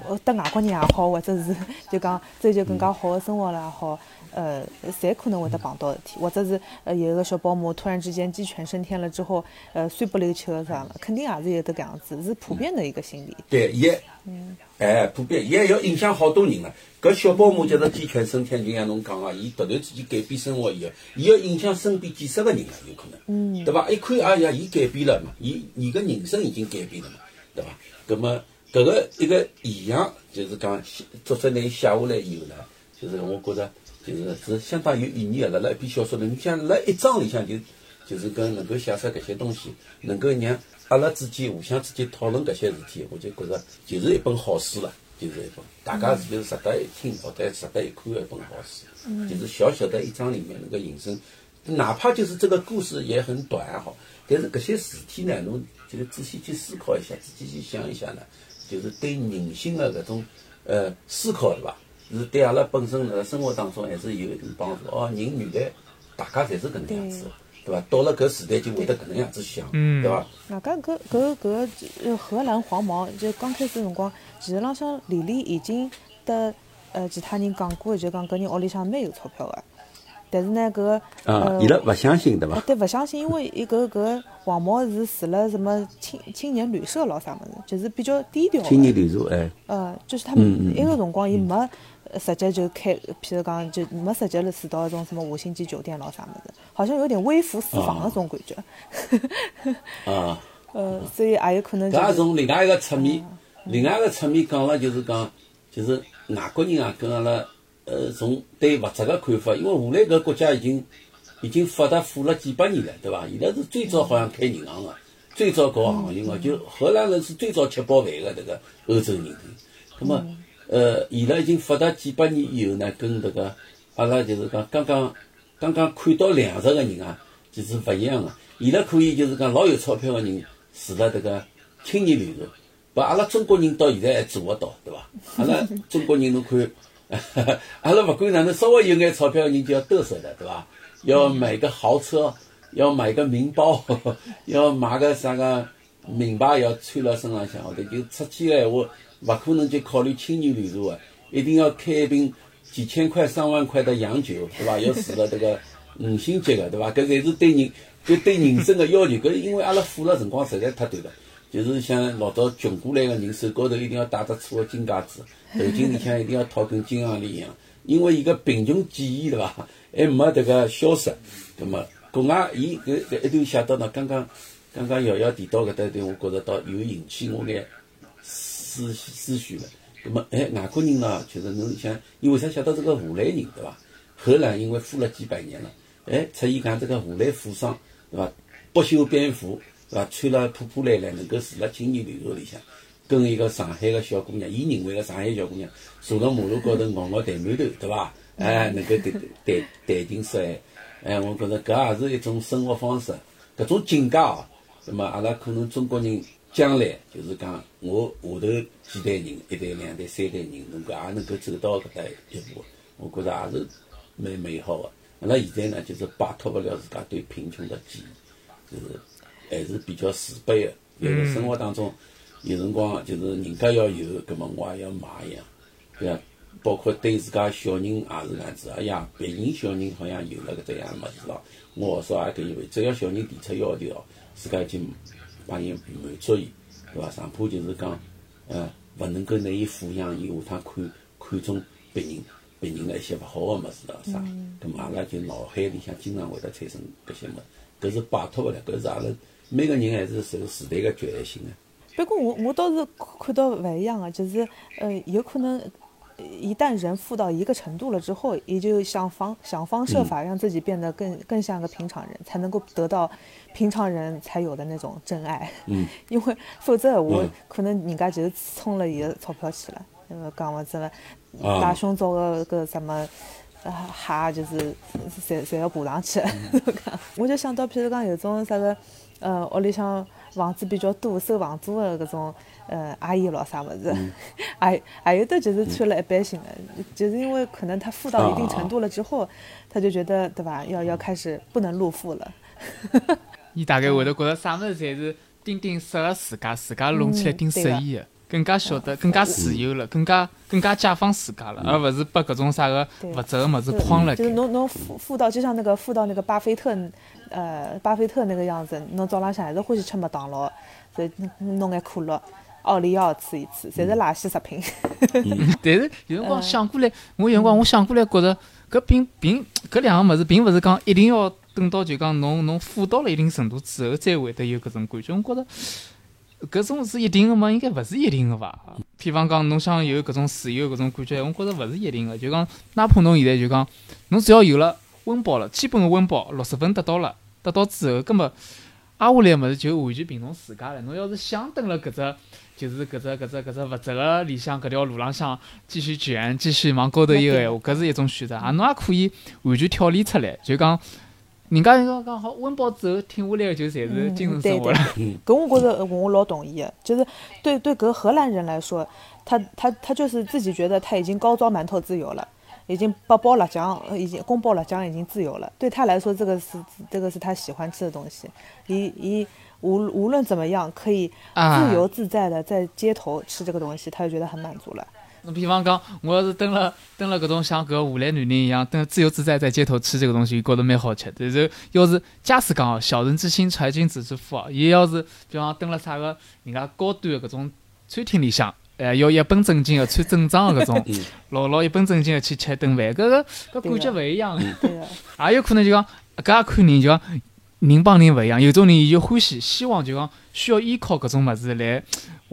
呃，得外国人也好，或者是 就讲追求更加好的生活了也好。呃，侪可能会得碰到事体，或者是呃有一个小保姆突然之间鸡犬升天了之后，呃碎不溜秋的啥了，肯定也是有得搿样子，是普遍的一个心理。对，也，哎，普遍也要影响好多人了。搿小保姆就是鸡犬升天，就像侬讲个，伊突然之间改变生活以后，伊要影响身边几十个人了，有可能，嗯，对伐？一看，哎呀，伊改变了嘛，伊伊个人生已经改变了嘛，对伐？葛么搿个一个现象，就是讲作者拿伊写下来以后呢。就是我觉着就是是相当有意义个。辣辣一篇小说里，你像辣一章里向就就是跟能够写出搿些东西，能够让阿拉之间互相之间讨论搿些事体，我就觉着就是一本好书了，就是一本大家是就是值得一听或者值得一看的一本好书。就是小小的一章里面能够引申，哪怕就是这个故事也很短哈，但是搿些事体呢，侬就是仔细去思考一下，仔细去想一下呢，就是对人性的搿种呃思考对伐？是对阿拉本身辣生活当中还是有一定帮助哦。人原来大家侪是搿能样子的，对伐？到了搿时代就会得搿能样子想，对伐？外加搿搿搿呃荷兰黄毛就刚开始辰光，其实浪向李丽已经得呃其他人讲过，就讲搿人屋里向蛮有钞票个。但是呢，搿个啊，呃伊拉勿相信对伐？对，勿相信，因为伊搿搿黄毛是住了什么青青年旅社咯啥物事，就是比较低调的。青年旅社哎，呃，就是他嗯嗯们那个辰光，伊没呃直接就开，譬如讲就没直接了住到一种什么五星级酒店咯啥物事，好像有点微服私访的种感觉。啊。呃，所以也有可能搿也从另外一个侧面，另外一个侧面讲了，就是讲，就是外国人啊，跟阿拉呃，从对物质个看法，因为荷兰搿国家已经已经发达富了几百年了，对伐？伊拉是最早好像开银行个，最早搞航运个，就荷兰人是最早吃饱饭个迭个欧洲人。那么，呃，伊拉已经发达几百年以后呢，跟迭个阿拉就是讲刚刚刚刚看到粮食个人啊，就是勿一样个。伊拉可以就是讲老有钞票个人住辣迭个青年旅社，把阿拉中国人到现在还做勿到，对伐？阿拉中国人侬看，阿拉勿管哪能，稍微有眼钞票个人就要得瑟的，对伐？要买个豪车，要买个名包，要买个啥个名牌要穿辣身浪向，后头就出去个闲话，勿可能就考虑青年旅社个，一定要开一瓶几千块、上万块的洋酒，对伐？要住了迭个 五星级个，对伐？搿侪是对人，就对人生个要求。搿是因为阿拉富了辰光实在太短了，就是像老早穷过来个人，手高头一定要戴只粗个金戒指，头颈里向一定要套根金项链一样。因为伊个贫穷记忆对伐，还没迭个消失。葛么国外伊搿搿一段写到呢，刚刚刚刚瑶瑶提到搿搭一段，我觉着倒有引起我眼思思绪了。葛么哎，外国人呢，就是侬想，伊为啥写到这个荷兰人对伐？荷兰因为富了几百年了，哎，出现讲这个荷兰富商对伐？不修边幅对伐？穿了破破烂烂，能够住辣青年旅社里向。跟一个上海个小姑娘，伊认为个上海小姑娘坐辣马路高头咬咬弹馒头，对伐？哎，能够谈谈谈情说爱，哎，我觉着搿也是一种生活方式，搿种境界哦。那么阿拉可能中国人将来就是讲，我下头几代人，一代、两代、三代人，能够也能够走到搿搭一步，我觉着也是蛮美好个。阿拉现在呢，就是摆脱勿了自家对贫穷的记忆，就是还是比较自卑个。有个生活当中。有辰光就是人家要有，葛么我也要买一样，对伐？包括对自家小人也是搿样子。哎呀，别人小人好像有了搿只样物事咯，我少也跟伊会。只要小人提出要求哦，自家就帮伊满足伊，对伐？上怕就是讲，呃，勿能够拿伊抚养，伊下趟看看中别人别人的一些勿好个物事咯啥，葛么阿拉就脑海里向经常会得产生搿些物事，搿是摆脱勿了，搿是阿拉每个人还是受时代个局限性个。不过我我倒是看到勿一样个，就是呃，有可能一旦人富到一个程度了之后，也就想方想方设法让自己变得更更像个平常人，才能够得到平常人才有的那种真爱。嗯，因为否则我嗯可能人家就是冲了伊个钞票去了，那么讲么子了，啊大胸罩个个什么。啊，哈，就是侪侪要补上去，我就想到，譬如讲有种啥个，呃，屋里向房子比较多，收房租的搿种，呃，阿姨咯啥物事，还还有的就是穿了一般性的，就是因为可能他富到一定程度了之后，他就觉得对吧，要要开始不能露富了。你大概会得觉得啥物事侪是顶顶适合自家，自家弄起来顶适意个，更加晓得，更加自由了，更加更加解放自家了，而勿是被搿种啥个物质个物事框了。就是侬侬富富到就像那个富到那个巴菲特，呃，巴菲特那个样子，侬早浪向还是欢喜吃麦当劳，所以弄眼可乐、奥利奥吃一吃，侪是垃圾食品。但是有辰光想过来，我有辰光我想过来，觉着搿并并搿两个物事，并勿是讲一定要等到就讲侬侬富到了一定程度之后，才会得有搿种感觉。我觉着搿种是一定个吗？应该勿是一定个伐？比方讲，侬想有搿种自由搿种感觉，我觉着勿是一定个。就讲，哪怕侬现在就讲，侬只要有了温饱了，基本个温饱六十分得到了，得到之后，葛末挨下来物事就完全凭侬自家了。侬要是想蹲辣搿只，就是搿只搿只搿只物质个里向搿条路浪向继续卷，继续往高头一个闲话，搿是一种选择啊。侬也可以完全跳离出来，就讲。人家讲讲好温饱之后挺下来个就侪是精神生活了。搿我觉着我老同意个，就是对对搿荷兰人来说，他他他就是自己觉得他已经高招馒头自由了，已经八包辣酱，已经宫保辣酱已经自由了。对他来说，这个是这个是他喜欢吃的东西。一一无无论怎么样，可以自由自在的在街头吃这个东西，他就觉得很满足了。侬比方讲，我要是蹲了蹲了搿种像搿荷兰男人一样，蹲自由自在在街头吃这个东西，觉得蛮好吃。但是要是假使讲哦，小人之心揣君子之腹哦，伊要是比方蹲了啥个人家高端的搿种餐厅里向，哎，要一本正经的穿正装的搿种，老老一本正经的去吃一顿饭，搿个搿感觉勿一样。对个，也有可能就讲搿也看人，就讲人帮人勿一样。有种人伊就欢喜，希望就讲需要依靠搿种物事来。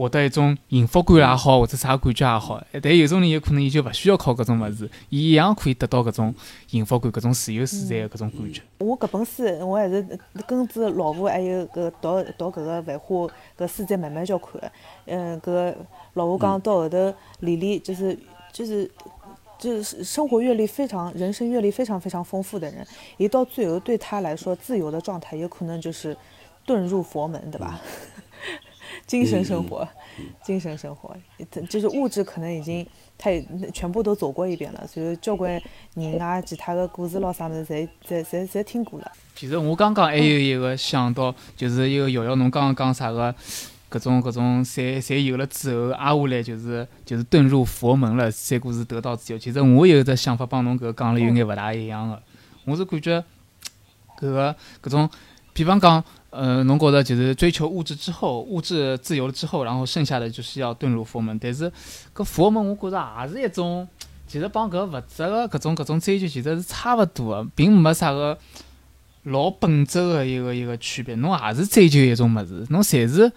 获得一种幸福感也好，或者啥感觉也好，但有种人有可能伊就勿需要靠搿种物事，伊一样可以得到搿种幸福感、搿种自由自在的搿种感觉。我搿本书我还是跟着老婆还有搿读读搿个繁花搿书再慢慢叫看。嗯，搿老婆讲到后头，李丽就是就是就是生活阅历非常、人生阅历非常非常丰富的人，一到最后对他来说，自由的状态有可能就是遁入佛门，对吧？精神生活，精神生活，就是物质可能已经他全部都走过一遍了，所以交关人啊，其他的故事咯啥么子，侪侪侪侪听过了。其实我刚刚还有一个想到，就是一个瑶瑶侬刚刚讲啥个，各种各种，侪侪有了之后，挨下来就是就是遁入佛门了，三故事得到自由。其实我有一只想法帮侬搿讲了有眼勿大一样的，我是感觉搿个搿种，比方讲。嗯，侬觉着就是追求物质之后，物质自由了之后，然后剩下的就是要遁入佛门。但是，搿佛门我觉着也是一种，其实帮搿物质的搿种搿种追求其实是差勿多的，并没啥个老本质的一个一个区别。侬也是追求一种物事，侬侪是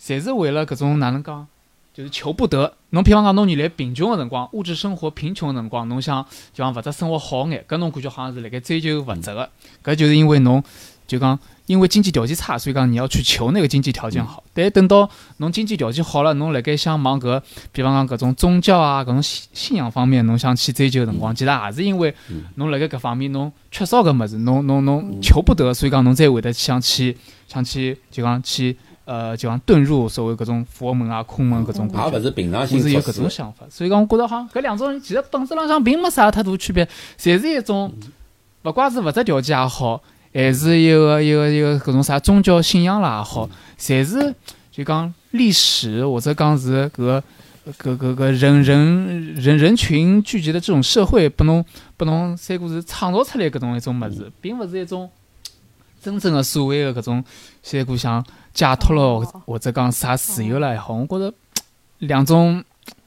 侪是为了搿种哪能讲，就是求不得。侬比方讲，侬原来贫穷个辰光，物质生活贫穷个辰光，侬想就讲物质生活好眼，搿侬感觉好像是辣盖追求物质个，搿就是因为侬就讲。因为经济条件差，所以讲你要去求那个经济条件好。但等到侬经济条件好了，侬辣盖想往搿，比方讲搿种宗教啊、搿种信信仰方面，侬想去追求个辰光，其实也是因为侬辣盖搿方面侬缺少搿物事，侬侬侬求不得，所以讲侬才会得想去想去就讲去呃就像遁入所谓搿种佛门啊、空门搿种。也勿是平常心是有搿种想法，所以讲我觉得好像搿两种人其实本质浪向并没啥太大区别，侪是一种，勿怪是物质条件也好。还是一个一个一个搿种啥宗教信仰啦也好，侪是就讲历史或者讲是搿搿搿搿人人人人群聚集的这种社会，拨侬拨侬三个是创造出来搿种一种物事，并勿是一种真正的所谓的搿种三个像解脱了或者讲啥自由了也好，我觉着 两种。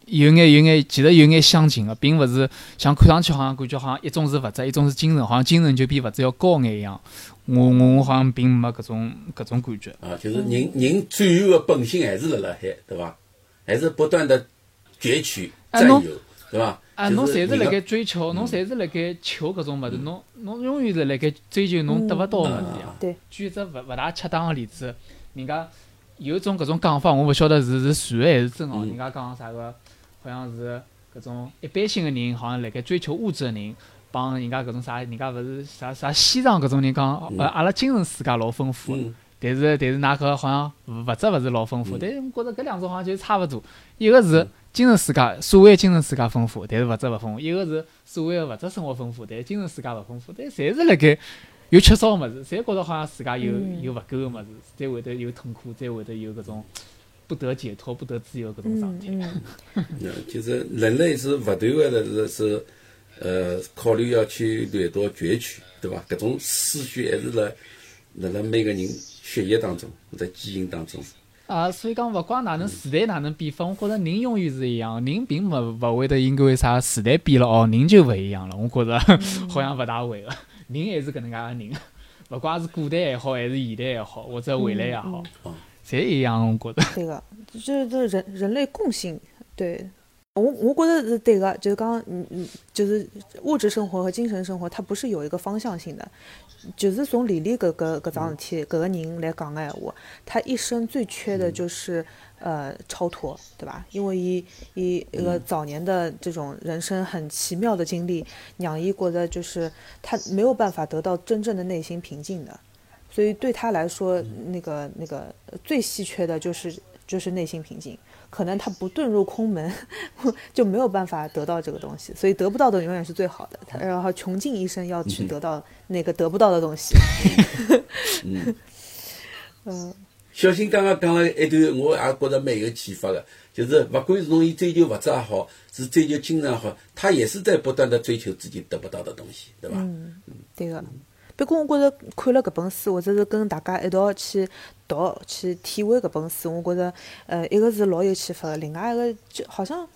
有眼有眼，其实有眼相近的，并勿是像看上去好像感觉好像一种是物质，一种是精神，好像精神就比物质要高眼一样。我我我好像并没搿种搿种感觉。啊，就是人人最后的本性还是辣辣海，对伐？还是不断的攫取占有，对伐？啊，侬侪是辣盖追求，侬侪是辣盖求搿种物事，侬侬永远是辣盖追求侬得勿到个物事呀。对。举一只勿勿大恰当个例子，人家有种搿种讲法，我勿晓得是是传还是真哦。人家讲啥个？好像是搿种一般性的人，好像辣盖追求物质的人，帮人家搿种啥，人家勿是啥啥西藏搿种人讲，呃，阿拉精神世界老丰富，但是但是㑚搿好像物质勿是老丰富，但是我觉着搿两种好像就差勿多，一个是精神世界，所谓精神世界丰富，但是物质勿丰富；一个是所谓的物质生活丰富，但是精神世界勿丰富，但侪是辣盖有缺少个物事，侪觉着好像自家有有勿够个物事，才会得有痛苦，才会得有搿种。不得解脱、不得自由，搿种状态。嗯，就是人类是勿断个是是呃考虑要去掠夺、攫取，对伐？搿种思绪还是辣辣辣每个人血液当中或者基因当中。啊，所以讲勿管哪能时代哪能变化，我觉着人永远是一样，人并勿勿会得因为啥时代变了哦，人就勿一样了。我觉着 好像勿大会个，人还是搿能介个人，勿管是古代也好，还是现代也好，或者未来也好。侪一样，我觉得。对个，就是人人类共性，对我我觉得是对个，就是讲嗯嗯，就是物质生活和精神生活，它不是有一个方向性的。就是从李丽搿搿搿桩事体，搿个人来讲个闲话，他一生最缺的就是呃超脱，对吧？因为伊伊一个早年的这种人生很奇妙的经历，让伊觉得就是他没有办法得到真正的内心平静的，所以对他来说，那个那个最稀缺的就是就是内心平静。可能他不遁入空门，就没有办法得到这个东西，所以得不到的永远是最好的。他然后穷尽一生要去得到那个得不到的东西。嗯，嗯，小新刚刚讲了一段，我也觉着蛮有启发的，就是不管是侬伊追求物质也好，是追求精神也好，他也是在不断的追求自己得不到的东西，对吧？嗯，对个。不过我觉着看了搿本书，或者是跟大家一道去读、去体会搿本书，我觉着，呃，一个是老有启发的，另外一个就好像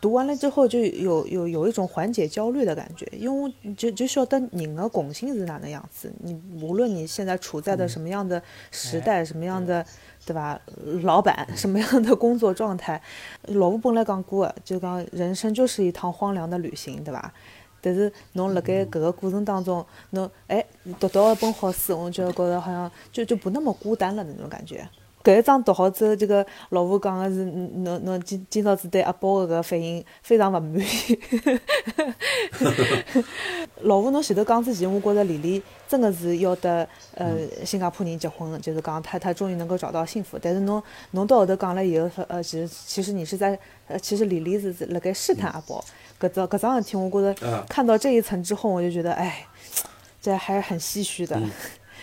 读完了之后就有有有一种缓解焦虑的感觉，因为就就晓得人的共性是哪能样子。你无论你现在处在的什么样的时代、什么样的，对吧？老板 什么样的工作状态，老吴本来讲过，就讲人生就是一趟荒凉的旅行，对吧？但是侬辣盖搿个过程当中，侬哎读到一本好书，我就觉着好像就就不那么孤单了那种感觉。搿一章读好之后，这个老吴讲个是，侬侬今今朝子对阿宝个搿个反应非常勿满意。老吴侬前头讲之前，我觉着李丽真的是要得呃新加坡人结婚，就是讲她她终于能够找到幸福。但是侬侬到后头讲了以后，呃，其实其实你是在呃，其实李丽是辣盖试探阿宝。搿桩搿桩事体，我觉着看到这一层之后，我就觉得，哎，这还是很唏嘘的。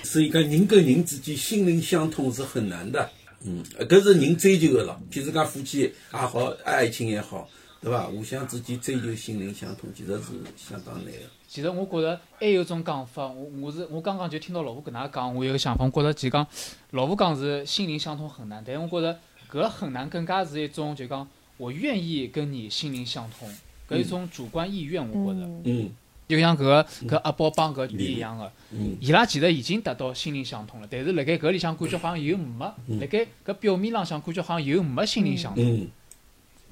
是一个人跟人之间心灵相通是很难的，嗯，搿是人追求的咯。譬如讲夫妻也好，爱情也好，对伐？互相之间追求心灵相通，其实是相当难的。其实我觉着还有种讲法，我我是我刚刚就听到老吴跟㑚讲，我有个想法，我觉着其实讲老婆讲是心灵相通很难，但是我觉着搿很难更加是一种就讲我愿意跟你心灵相通。搿一种主观意愿，我觉着，嗯，就像搿个搿阿宝帮搿女一样的，嗯，伊拉其实已经达到心灵相通了，但是辣盖搿里向感觉好像又没，辣盖搿表面浪向感觉好像又没心灵相通，嗯，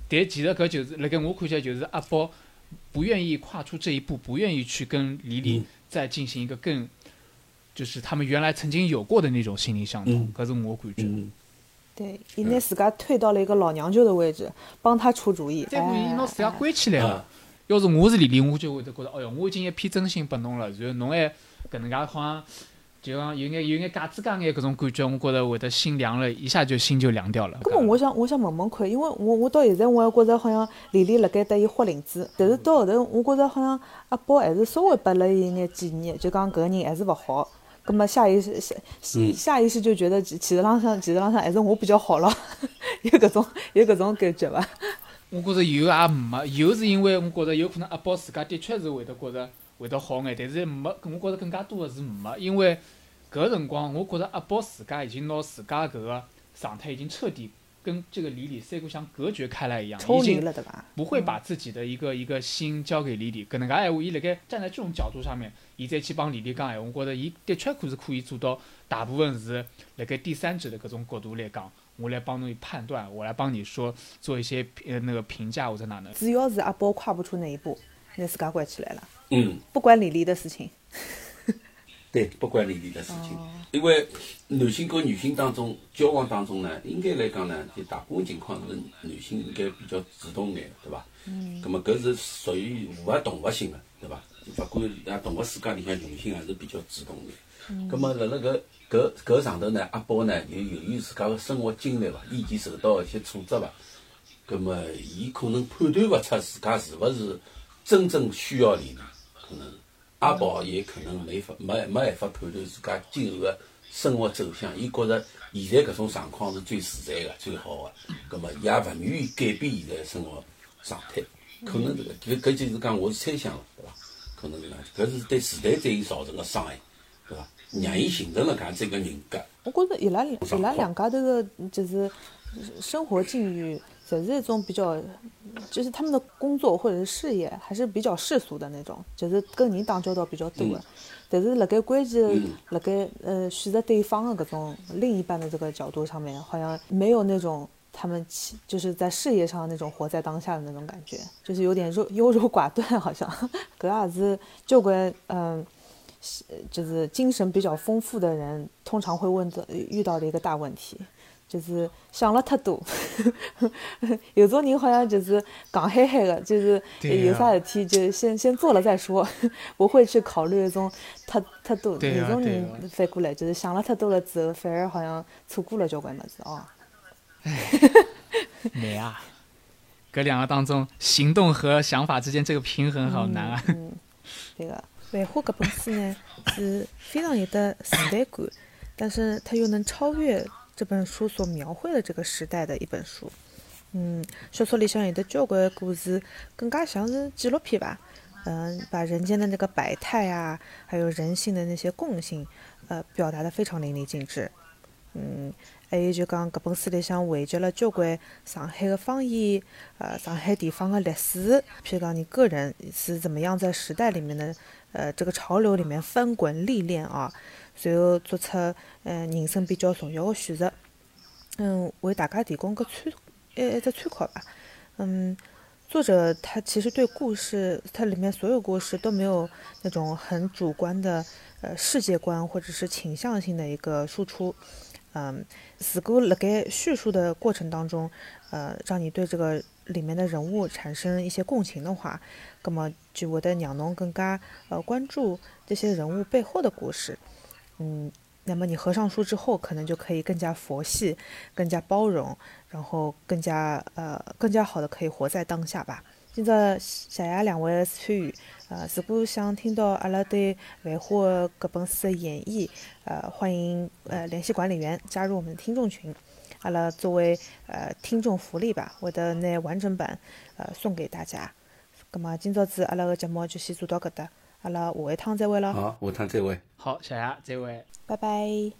但其实搿就是辣盖我看起来就是阿宝不愿意跨出这一步，不愿意去跟李李再进行一个更，就是他们原来曾经有过的那种心灵相通，搿是我感觉。对，伊拿自家推到了一个老娘舅的位置，帮他出主意。再不伊拿自家关起来了。要是我是李丽，我就会得觉着，哎哟，我已经一片真心拨侬了，然后侬还搿能介好像，就讲有眼有眼假子假眼搿种感觉，我觉着会得心凉了，一下就心就凉掉了。搿么我想我想问问看，因为我我到现在我还觉着好像李丽辣盖搭伊豁领子，但是到后头我觉着好像阿宝还是稍微拨了伊眼建议，就讲搿个人还是勿好。那么下意识下下意识就觉得其其实浪向其实浪向还是我比较好了，有搿种有搿种感觉伐？我觉着有也没，有是因为我觉着有可能阿宝自家的确是会得觉着会得好眼，但是没，我觉着更加多的是没，因为搿辰光我觉着阿宝自家已经拿自家搿个状态已经彻底。跟这个李李三姑像隔绝开来一样，抽离了对吧？不会把自己的一个一个心交给李李。搿能介闲话，伊辣盖站在这种角度上面，伊再去帮李李讲闲话，我觉着伊的确可是可以做到大部分是辣盖第三者的搿种角度来讲，我来帮你判断，我来帮你说做一些呃那个评价我在哪能。只要是阿宝跨不出那一步，拿自家关起来了。嗯。不管李丽的事情。对，不管李丽的事情，因为男性跟女性当中交往当中呢，应该来讲呢，就大部分情况是男性应该比较主动眼，对吧？嗯。那么搿是属于符合动物性的，对伐？勿管啊动物世界里向女性还是比较主动的。嗯。咁么辣辣搿搿搿上头呢，阿宝呢又由于自家个生活经历伐，以前受到一些挫折伐，咁么伊可能判断勿出自家是勿是真正需要李李，可能。阿宝也可能没法没没办法判断自家今后个生活走向，伊觉着现在搿种状况是最自在个、最好的，葛末伊也勿愿意改变现在生活状态。可能这个搿搿就是讲我是猜想了，对伐？可能是搿是对时代对伊造成的伤害，对伐？让伊形成了搿样一个人格。我觉着伊拉伊拉两家头个就是生活境遇。侪是一种比较，就是他们的工作或者是事业还是比较世俗的那种，就是跟人打交道比较多的。但是辣盖关键辣盖呃选择对方的搿种另一半的这个角度上面，好像没有那种他们就是在事业上那种活在当下的那种感觉，就是有点优优柔寡断，好像。搿也是交关嗯，就是精神比较丰富的人通常会问的遇到的一个大问题。就是想了太多，有种人好像就是讲嗨嗨的，就是有啥事体就先先做了再说，不会去考虑一种太太多。有种人反过来就是想了太多了之后，反而好像错过了交关么子哦。难啊！搁两个当中，行动和想法之间这个平衡好难啊。嗯，对个。《繁花》搿本书呢是非常有的时代感，但是它又能超越。这本书所描绘的这个时代的一本书，嗯，小说里向有的交关故事，更加像是纪录片吧，嗯，把人间的那个百态啊，还有人性的那些共性，呃，表达的非常淋漓尽致，嗯，还有就讲搿本书里向汇集了交关上海的方言，呃，上海地方的历史，譬如讲你个人是怎么样在时代里面的，呃，这个潮流里面翻滚历练啊。随后做出嗯人生比较重要的选择，嗯，为大家提供个参一一只参考吧。嗯，作者他其实对故事，它里面所有故事都没有那种很主观的呃世界观或者是倾向性的一个输出。嗯，如果辣盖叙述的过程当中，呃，让你对这个里面的人物产生一些共情的话，那么就会得让侬更加呃关注这些人物背后的故事。嗯，那么你合上书之后，可能就可以更加佛系，更加包容，然后更加呃更加好的可以活在当下吧。今朝谢谢两位参与，呃，如果想听到阿拉对《繁花》搿本书的演绎，呃，欢迎呃联系管理员加入我们的听众群。阿拉作为呃听众福利吧，会得拿完整版呃送给大家。葛么今朝子阿拉个节目就先做到搿搭。阿拉下一趟再会咯。好，下趟再会。好，谢谢，再会。拜拜。